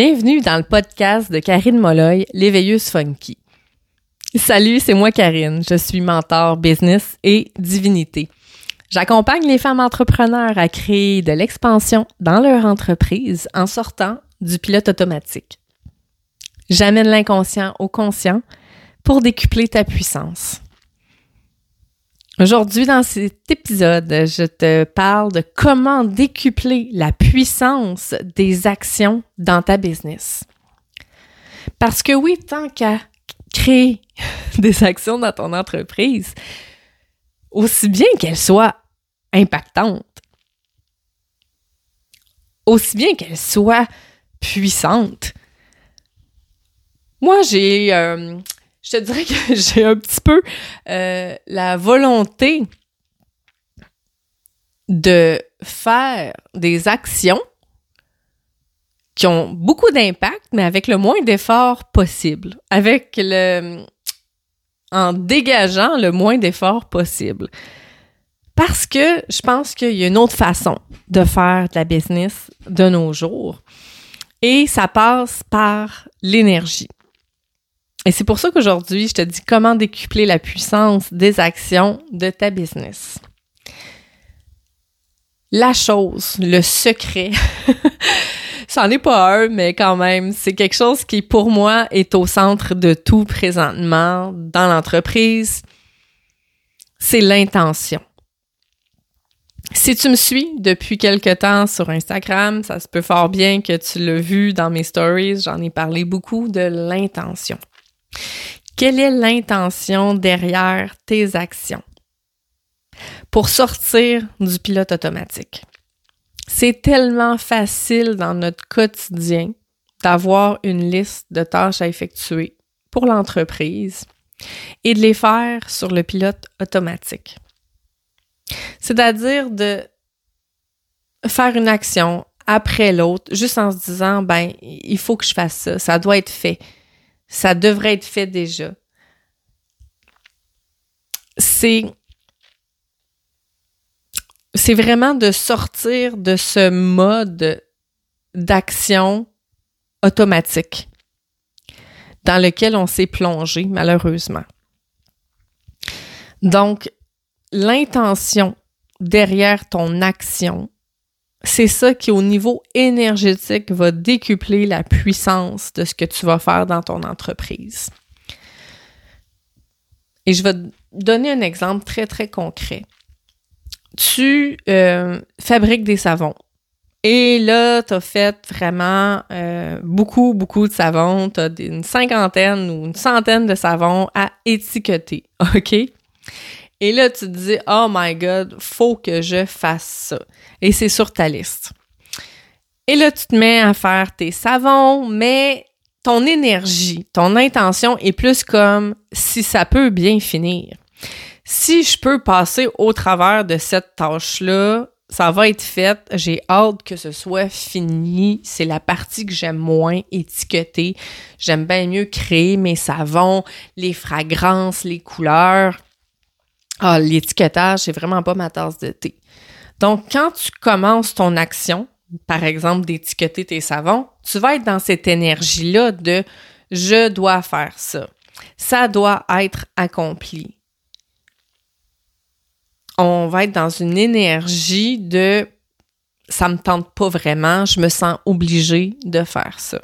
Bienvenue dans le podcast de Karine Molloy, l'éveilleuse funky. Salut, c'est moi Karine. Je suis mentor business et divinité. J'accompagne les femmes entrepreneurs à créer de l'expansion dans leur entreprise en sortant du pilote automatique. J'amène l'inconscient au conscient pour décupler ta puissance. Aujourd'hui, dans cet épisode, je te parle de comment décupler la puissance des actions dans ta business. Parce que oui, tant qu'à créer des actions dans ton entreprise, aussi bien qu'elles soient impactantes, aussi bien qu'elles soient puissantes. Moi, j'ai euh, je te dirais que j'ai un petit peu euh, la volonté de faire des actions qui ont beaucoup d'impact, mais avec le moins d'efforts possible, avec le en dégageant le moins d'efforts possible. Parce que je pense qu'il y a une autre façon de faire de la business de nos jours. Et ça passe par l'énergie. Et c'est pour ça qu'aujourd'hui, je te dis comment décupler la puissance des actions de ta business. La chose, le secret, c'en est pas un, mais quand même, c'est quelque chose qui, pour moi, est au centre de tout présentement dans l'entreprise. C'est l'intention. Si tu me suis depuis quelque temps sur Instagram, ça se peut fort bien que tu l'as vu dans mes stories, j'en ai parlé beaucoup de l'intention. Quelle est l'intention derrière tes actions? Pour sortir du pilote automatique. C'est tellement facile dans notre quotidien d'avoir une liste de tâches à effectuer pour l'entreprise et de les faire sur le pilote automatique. C'est-à-dire de faire une action après l'autre, juste en se disant, ben, il faut que je fasse ça, ça doit être fait. Ça devrait être fait déjà. C'est c'est vraiment de sortir de ce mode d'action automatique dans lequel on s'est plongé malheureusement. Donc, l'intention derrière ton action, c'est ça qui, au niveau énergétique, va décupler la puissance de ce que tu vas faire dans ton entreprise. Et je vais donner un exemple très, très concret. Tu euh, fabriques des savons. Et là, tu as fait vraiment euh, beaucoup, beaucoup de savons. Tu as une cinquantaine ou une centaine de savons à étiqueter. OK? Et là, tu te dis, oh my God, faut que je fasse ça. Et c'est sur ta liste. Et là, tu te mets à faire tes savons, mais ton énergie, ton intention est plus comme si ça peut bien finir. Si je peux passer au travers de cette tâche-là, ça va être fait. J'ai hâte que ce soit fini. C'est la partie que j'aime moins étiqueter. J'aime bien mieux créer mes savons, les fragrances, les couleurs. Ah, l'étiquetage, c'est vraiment pas ma tasse de thé. Donc, quand tu commences ton action, par exemple d'étiqueter tes savons, tu vas être dans cette énergie-là de je dois faire ça. Ça doit être accompli. On va être dans une énergie de ça me tente pas vraiment, je me sens obligée de faire ça.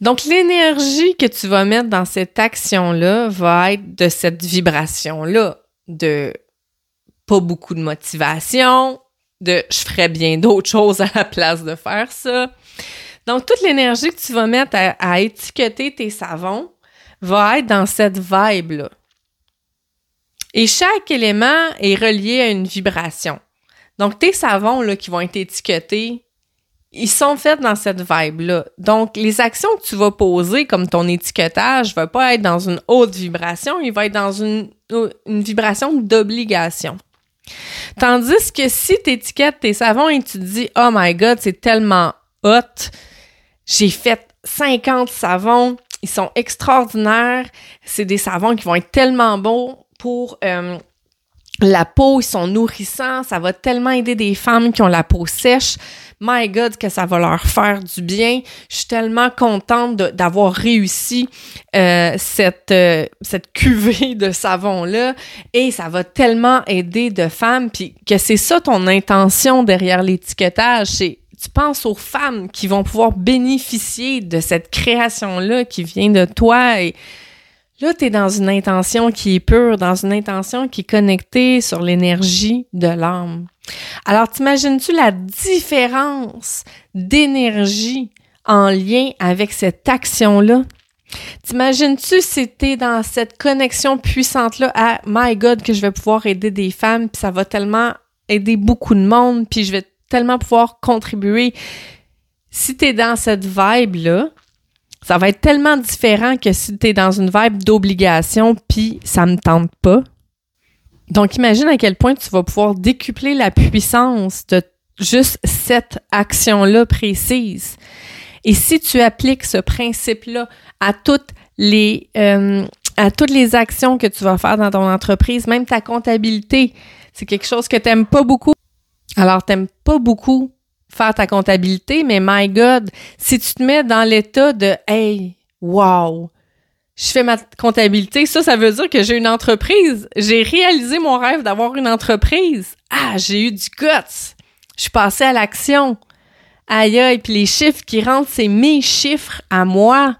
Donc, l'énergie que tu vas mettre dans cette action-là va être de cette vibration-là de pas beaucoup de motivation, de je ferais bien d'autres choses à la place de faire ça. Donc, toute l'énergie que tu vas mettre à, étiqueter tes savons va être dans cette vibe-là. Et chaque élément est relié à une vibration. Donc, tes savons là, qui vont être étiquetés, ils sont faits dans cette vibe-là. Donc, les actions que tu vas poser, comme ton étiquetage, va pas être dans une haute vibration, il va être dans une, une vibration d'obligation. Tandis que si tu étiquettes tes savons et tu te dis Oh my God, c'est tellement hot, j'ai fait 50 savons, ils sont extraordinaires, c'est des savons qui vont être tellement beaux pour euh, la peau, ils sont nourrissants, ça va tellement aider des femmes qui ont la peau sèche. My God, que ça va leur faire du bien. Je suis tellement contente d'avoir réussi euh, cette, euh, cette cuvée de savon-là. Et ça va tellement aider de femmes. Puis que c'est ça ton intention derrière l'étiquetage. C'est tu penses aux femmes qui vont pouvoir bénéficier de cette création-là qui vient de toi Là, tu es dans une intention qui est pure, dans une intention qui est connectée sur l'énergie de l'âme. Alors, t'imagines-tu la différence d'énergie en lien avec cette action-là? T'imagines-tu si t'es dans cette connexion puissante-là à My God que je vais pouvoir aider des femmes, puis ça va tellement aider beaucoup de monde, puis je vais tellement pouvoir contribuer. Si t'es dans cette vibe-là, ça va être tellement différent que si tu es dans une vibe d'obligation puis ça me tente pas. Donc imagine à quel point tu vas pouvoir décupler la puissance de juste cette action-là précise. Et si tu appliques ce principe-là à toutes les euh, à toutes les actions que tu vas faire dans ton entreprise, même ta comptabilité, c'est quelque chose que tu n'aimes pas beaucoup. Alors, tu n'aimes pas beaucoup faire ta comptabilité, mais my God, si tu te mets dans l'état de Hey, wow, je fais ma comptabilité, ça, ça veut dire que j'ai une entreprise. J'ai réalisé mon rêve d'avoir une entreprise. Ah, j'ai eu du guts. Je suis passée à l'action. Aïe aïe, puis les chiffres qui rentrent, c'est mes chiffres à moi.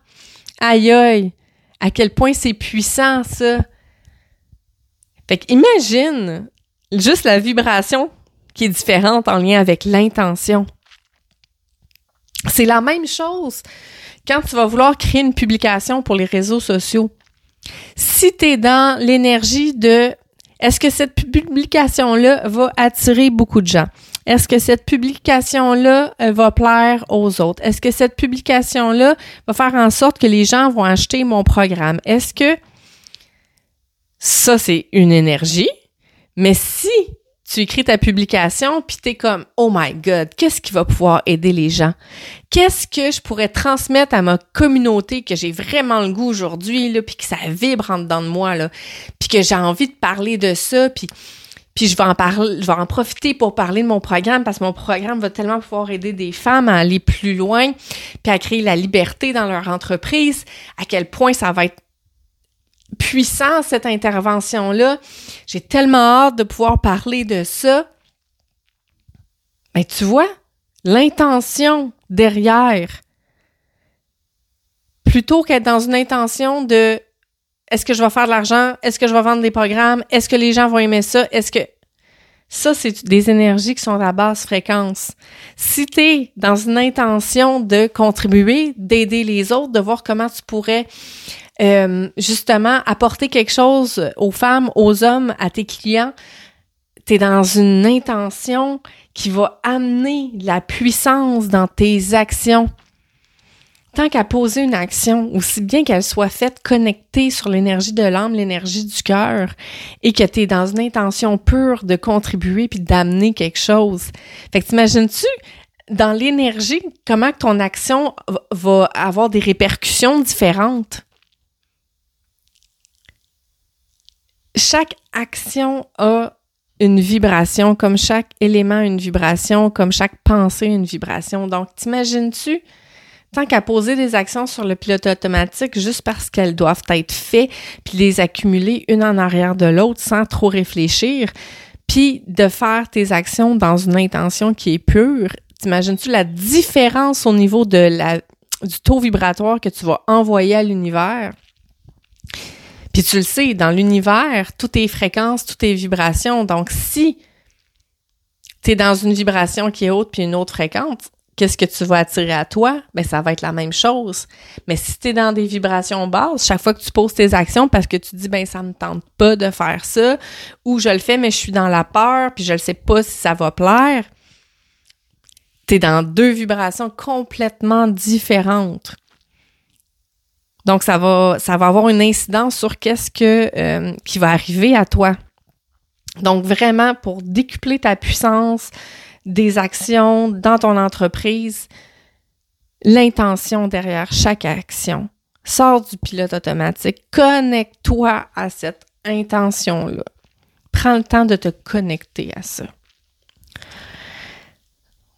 Aïe aïe, à quel point c'est puissant ça. Fait que imagine juste la vibration qui est différente en lien avec l'intention. C'est la même chose quand tu vas vouloir créer une publication pour les réseaux sociaux. Si tu es dans l'énergie de est-ce que cette publication-là va attirer beaucoup de gens? Est-ce que cette publication-là euh, va plaire aux autres? Est-ce que cette publication-là va faire en sorte que les gens vont acheter mon programme? Est-ce que ça, c'est une énergie? Mais si tu écris ta publication, puis t'es comme, oh my God, qu'est-ce qui va pouvoir aider les gens? Qu'est-ce que je pourrais transmettre à ma communauté que j'ai vraiment le goût aujourd'hui, puis que ça vibre en dedans de moi, puis que j'ai envie de parler de ça, puis je vais en je vais en profiter pour parler de mon programme parce que mon programme va tellement pouvoir aider des femmes à aller plus loin, puis à créer la liberté dans leur entreprise, à quel point ça va être puissant, cette intervention-là. J'ai tellement hâte de pouvoir parler de ça. Mais tu vois, l'intention derrière, plutôt qu'être dans une intention de est-ce que je vais faire de l'argent? Est-ce que je vais vendre des programmes? Est-ce que les gens vont aimer ça? Est-ce que ça, c'est des énergies qui sont à basse fréquence. Si tu es dans une intention de contribuer, d'aider les autres, de voir comment tu pourrais euh, justement apporter quelque chose aux femmes, aux hommes, à tes clients, tu es dans une intention qui va amener la puissance dans tes actions. Tant qu'à poser une action, aussi bien qu'elle soit faite connectée sur l'énergie de l'âme, l'énergie du cœur, et que tu es dans une intention pure de contribuer puis d'amener quelque chose. Fait que t'imagines-tu dans l'énergie comment ton action va avoir des répercussions différentes? Chaque action a une vibration, comme chaque élément a une vibration, comme chaque pensée une vibration. Donc, t'imagines-tu, tant qu'à poser des actions sur le pilote automatique juste parce qu'elles doivent être faites, puis les accumuler une en arrière de l'autre sans trop réfléchir, puis de faire tes actions dans une intention qui est pure, t'imagines-tu la différence au niveau de la, du taux vibratoire que tu vas envoyer à l'univers? Puis tu le sais, dans l'univers, tout est fréquence, tout est vibration. Donc, si tu es dans une vibration qui est haute puis une autre fréquente, qu'est-ce que tu vas attirer à toi? Ben, ça va être la même chose. Mais si tu es dans des vibrations basses, chaque fois que tu poses tes actions parce que tu dis, ben, ça me tente pas de faire ça, ou je le fais, mais je suis dans la peur, puis je ne sais pas si ça va plaire, tu es dans deux vibrations complètement différentes. Donc, ça va, ça va avoir une incidence sur qu'est-ce que, euh, qui va arriver à toi. Donc, vraiment, pour décupler ta puissance des actions dans ton entreprise, l'intention derrière chaque action. Sors du pilote automatique, connecte-toi à cette intention-là. prends le temps de te connecter à ça.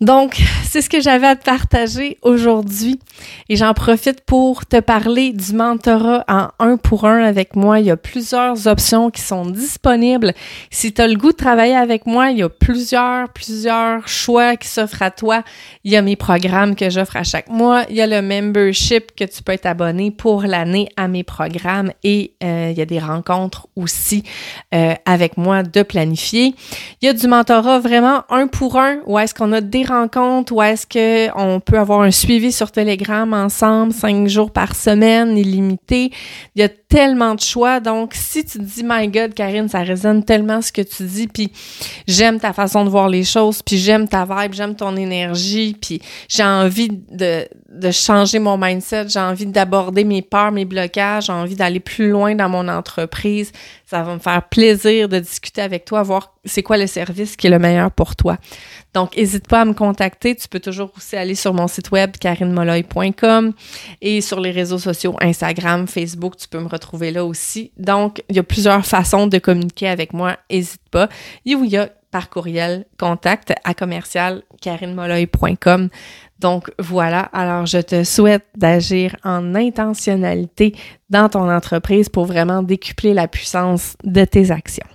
Donc, c'est ce que j'avais à partager aujourd'hui et j'en profite pour te parler du mentorat en un pour un avec moi. Il y a plusieurs options qui sont disponibles. Si tu as le goût de travailler avec moi, il y a plusieurs, plusieurs choix qui s'offrent à toi. Il y a mes programmes que j'offre à chaque mois. Il y a le membership que tu peux être pour l'année à mes programmes et euh, il y a des rencontres aussi euh, avec moi de planifier. Il y a du mentorat vraiment un pour un où est-ce qu'on a des rencontre ou est-ce qu'on peut avoir un suivi sur Telegram ensemble, cinq jours par semaine, illimité. Il y a tellement de choix. Donc, si tu dis, my God, Karine, ça résonne tellement ce que tu dis, puis j'aime ta façon de voir les choses, puis j'aime ta vibe, j'aime ton énergie, puis j'ai envie de, de changer mon mindset, j'ai envie d'aborder mes peurs, mes blocages, j'ai envie d'aller plus loin dans mon entreprise. Ça va me faire plaisir de discuter avec toi, voir c'est quoi le service qui est le meilleur pour toi. Donc, n'hésite pas à me contacter. Tu peux toujours aussi aller sur mon site web karinemoloy.com et sur les réseaux sociaux Instagram, Facebook, tu peux me retrouver là aussi. Donc, il y a plusieurs façons de communiquer avec moi. N'hésite pas. Par courriel contact à commercial Donc voilà, alors je te souhaite d'agir en intentionnalité dans ton entreprise pour vraiment décupler la puissance de tes actions.